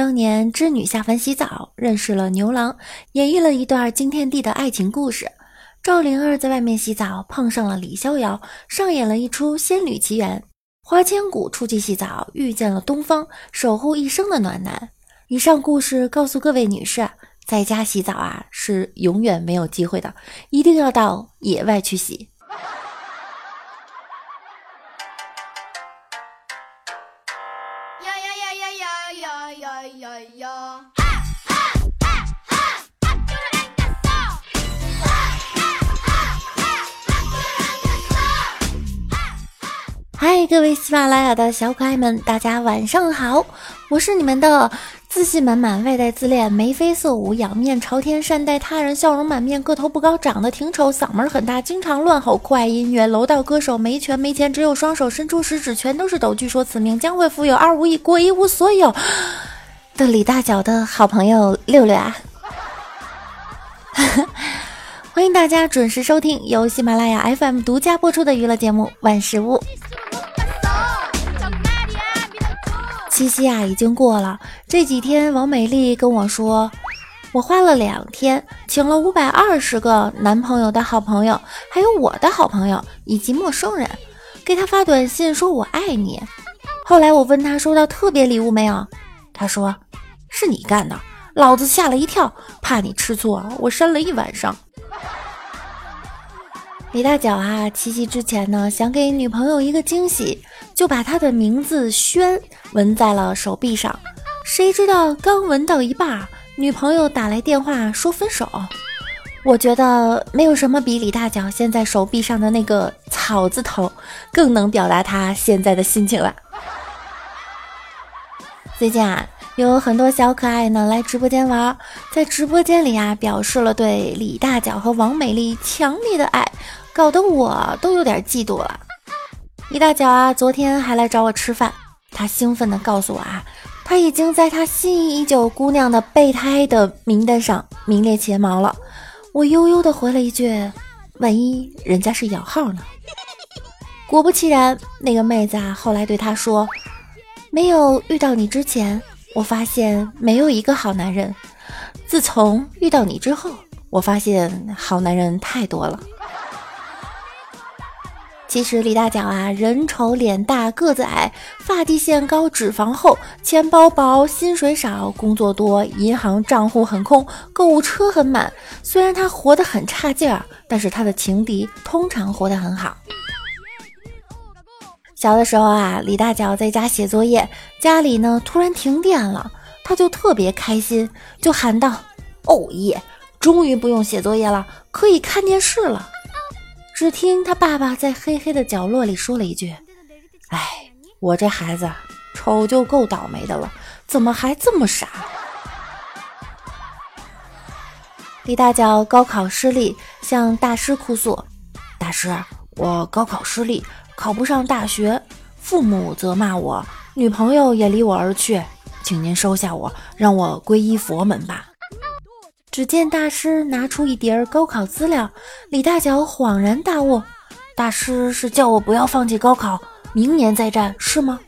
当年织女下凡洗澡，认识了牛郎，演绎了一段惊天地的爱情故事。赵灵儿在外面洗澡，碰上了李逍遥，上演了一出仙女奇缘。花千骨出去洗澡，遇见了东方，守护一生的暖男。以上故事告诉各位女士，在家洗澡啊是永远没有机会的，一定要到野外去洗。各位喜马拉雅的小可爱们，大家晚上好！我是你们的自信满满、外带自恋、眉飞色舞、仰面朝天、善待他人、笑容满面、个头不高、长得挺丑、嗓门很大、经常乱吼、酷爱音乐、楼道歌手、没权没钱、只有双手伸出食指全都是抖。据说此命将会富有，二无一过一无所有的李大脚的好朋友六六啊！欢迎大家准时收听由喜马拉雅 FM 独家播出的娱乐节目《万事屋》。七夕啊，已经过了。这几天，王美丽跟我说，我花了两天，请了五百二十个男朋友的好朋友，还有我的好朋友以及陌生人，给他发短信说我爱你。后来我问他收到特别礼物没有，他说是你干的，老子吓了一跳，怕你吃醋，我删了一晚上。李大脚啊，七夕之前呢，想给女朋友一个惊喜，就把她的名字轩纹在了手臂上。谁知道刚纹到一半，女朋友打来电话说分手。我觉得没有什么比李大脚现在手臂上的那个草字头更能表达他现在的心情了。最近啊，有很多小可爱呢来直播间玩，在直播间里啊，表示了对李大脚和王美丽强烈的爱。搞得我都有点嫉妒了。李大脚啊，昨天还来找我吃饭，他兴奋地告诉我啊，他已经在他心仪已久姑娘的备胎的名单上名列前茅了。我悠悠地回了一句：“万一人家是摇号呢？”果不其然，那个妹子啊，后来对他说：“没有遇到你之前，我发现没有一个好男人；自从遇到你之后，我发现好男人太多了。”其实李大脚啊，人丑脸大个子矮，发际线高脂肪厚，钱包薄薪水少，工作多，银行账户很空，购物车很满。虽然他活得很差劲儿，但是他的情敌通常活得很好。小的时候啊，李大脚在家写作业，家里呢突然停电了，他就特别开心，就喊道：“哦耶，终于不用写作业了，可以看电视了。”只听他爸爸在黑黑的角落里说了一句：“哎，我这孩子丑就够倒霉的了，怎么还这么傻？”李大脚高考失利，向大师哭诉：“大师，我高考失利，考不上大学，父母责骂我，女朋友也离我而去，请您收下我，让我皈依佛门吧。”只见大师拿出一叠高考资料，李大脚恍然大悟：大师是叫我不要放弃高考，明年再战，是吗？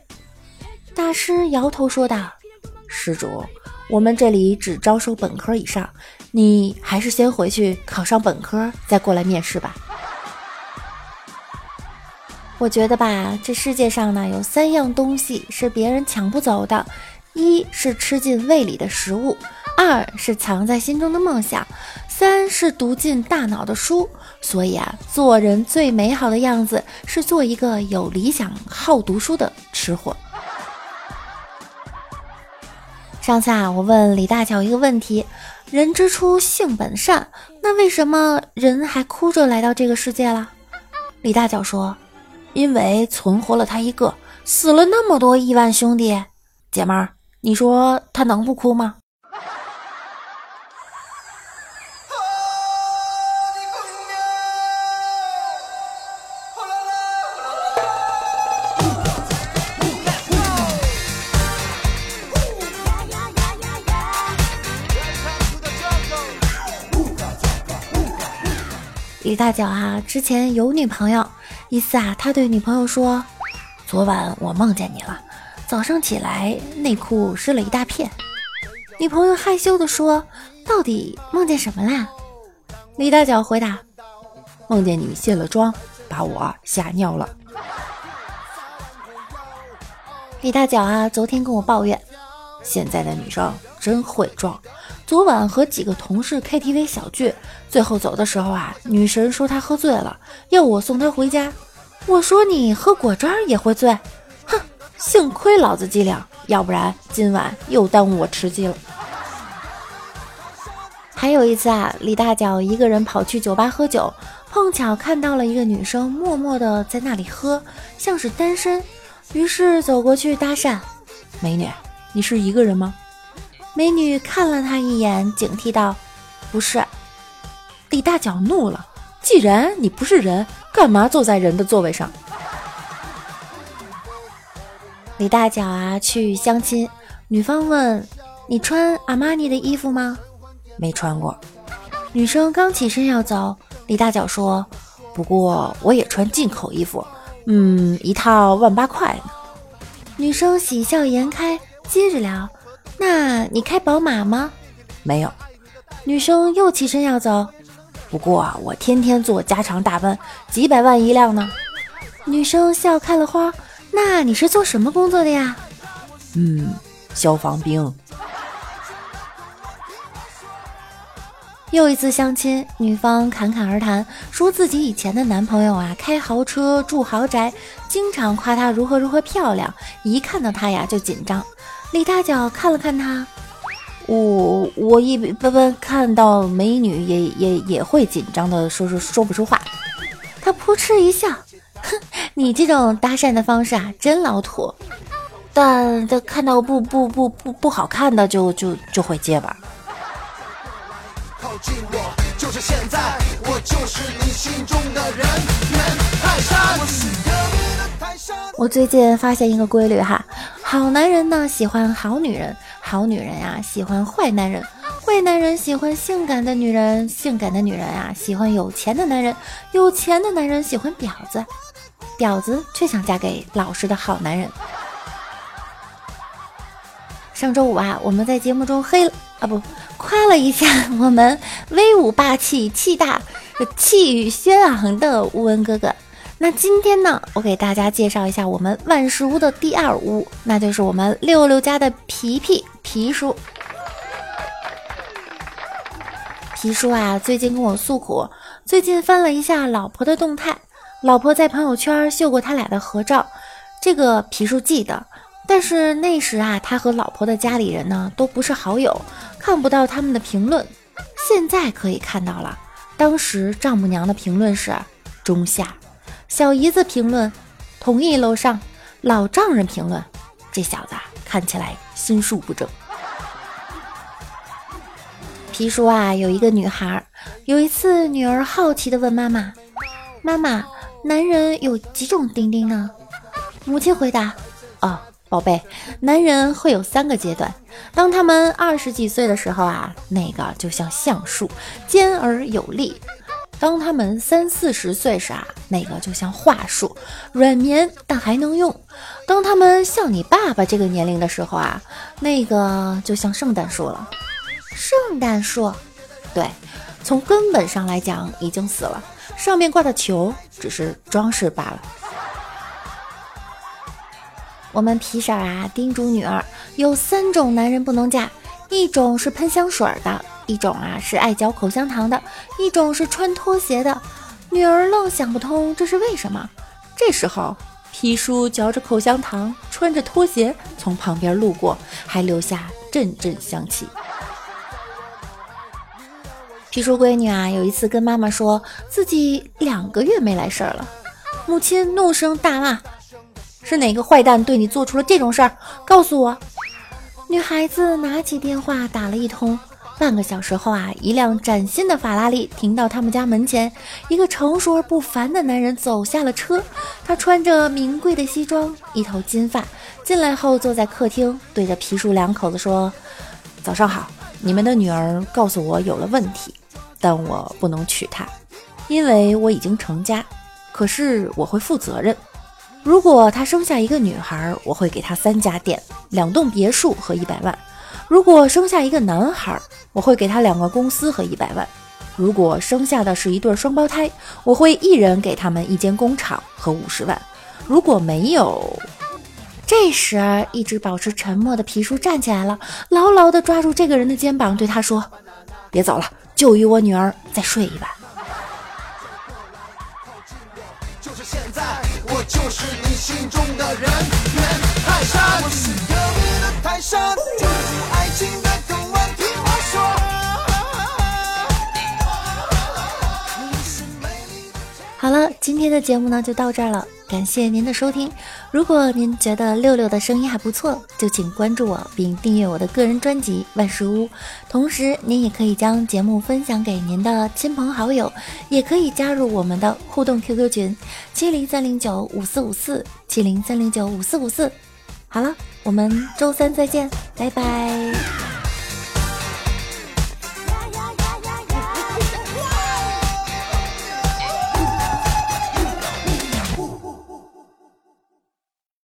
大师摇头说道：“施主，我们这里只招收本科以上，你还是先回去考上本科，再过来面试吧。”我觉得吧，这世界上呢，有三样东西是别人抢不走的，一是吃进胃里的食物。二是藏在心中的梦想，三是读进大脑的书。所以啊，做人最美好的样子是做一个有理想、好读书的吃货。上次啊，我问李大脚一个问题：人之初，性本善，那为什么人还哭着来到这个世界了？李大脚说：因为存活了他一个，死了那么多亿万兄弟姐妹儿，你说他能不哭吗？李大脚啊，之前有女朋友，一次啊，他对女朋友说：“昨晚我梦见你了，早上起来内裤湿了一大片。”女朋友害羞地说：“到底梦见什么啦？”李大脚回答：“梦见你卸了妆，把我吓尿了。”李大脚啊，昨天跟我抱怨，现在的女生真会装。昨晚和几个同事 KTV 小聚，最后走的时候啊，女神说她喝醉了，要我送她回家。我说你喝果汁也会醉，哼，幸亏老子机灵，要不然今晚又耽误我吃鸡了。还有一次啊，李大脚一个人跑去酒吧喝酒，碰巧看到了一个女生默默的在那里喝，像是单身，于是走过去搭讪：“美女，你是一个人吗？”美女看了他一眼，警惕道：“不是。”李大脚怒了：“既然你不是人，干嘛坐在人的座位上？”李大脚啊，去相亲，女方问：“你穿阿玛尼的衣服吗？”“没穿过。”女生刚起身要走，李大脚说：“不过我也穿进口衣服，嗯，一套万八块呢。”女生喜笑颜开，接着聊。那你开宝马吗？没有。女生又起身要走，不过我天天坐加长大奔，几百万一辆呢。女生笑开了花。那你是做什么工作的呀？嗯，消防兵。又一次相亲，女方侃侃而谈，说自己以前的男朋友啊，开豪车住豪宅，经常夸她如何如何漂亮，一看到她呀就紧张。李大脚看了看他，我我一般看到美女也也也会紧张的，说说说不出话。他扑哧一笑，哼，你这种搭讪的方式啊，真老土。但但看到不不不不不好看的就就就会接吧。我最近发现一个规律哈。好男人呢喜欢好女人，好女人呀喜欢坏男人，坏男人喜欢性感的女人，性感的女人呀喜欢有钱的男人，有钱的男人喜欢婊子，婊子却想嫁给老实的好男人。上周五啊，我们在节目中黑啊不夸了一下我们威武霸气、气大、气宇轩昂的乌文哥哥。那今天呢，我给大家介绍一下我们万事屋的第二屋，那就是我们六六家的皮皮皮叔。皮叔啊，最近跟我诉苦，最近翻了一下老婆的动态，老婆在朋友圈秀过他俩的合照，这个皮叔记得，但是那时啊，他和老婆的家里人呢都不是好友，看不到他们的评论。现在可以看到了，当时丈母娘的评论是中下。小姨子评论同意楼上，老丈人评论这小子看起来心术不正。皮叔啊，有一个女孩，有一次女儿好奇的问妈妈：“妈妈，男人有几种丁丁呢？”母亲回答：“哦，宝贝，男人会有三个阶段。当他们二十几岁的时候啊，那个就像橡树，坚而有力。”当他们三四十岁时啊，那个就像桦树，软绵但还能用；当他们像你爸爸这个年龄的时候啊，那个就像圣诞树了。圣诞树，对，从根本上来讲已经死了，上面挂的球只是装饰罢了。我们皮婶啊叮嘱女儿，有三种男人不能嫁，一种是喷香水的。一种啊是爱嚼口香糖的，一种是穿拖鞋的。女儿愣想不通这是为什么。这时候，皮叔嚼着口香糖，穿着拖鞋从旁边路过，还留下阵阵香气。皮叔闺女啊，有一次跟妈妈说自己两个月没来事儿了，母亲怒声大骂：“是哪个坏蛋对你做出了这种事儿？告诉我！”女孩子拿起电话打了一通。半个小时后啊，一辆崭新的法拉利停到他们家门前，一个成熟而不凡的男人走下了车。他穿着名贵的西装，一头金发，进来后坐在客厅，对着皮叔两口子说：“早上好，你们的女儿告诉我有了问题，但我不能娶她，因为我已经成家。可是我会负责任，如果他生下一个女孩，我会给她三家店、两栋别墅和一百万。”如果生下一个男孩，我会给他两个公司和一百万；如果生下的是一对双胞胎，我会一人给他们一间工厂和五十万。如果没有，这时一直保持沉默的皮叔站起来了，牢牢地抓住这个人的肩膀，对他说：“别走了，就与我女儿再睡一晚。”就是你心中的人猿泰山。我是隔壁的泰山，抓住爱情的藤蔓，听我说。好了，今天的节目呢就到这儿了。感谢您的收听。如果您觉得六六的声音还不错，就请关注我并订阅我的个人专辑《万事屋》，同时您也可以将节目分享给您的亲朋好友，也可以加入我们的互动 QQ 群七零三零九五四五四七零三零九五四五四。好了，我们周三再见，拜拜。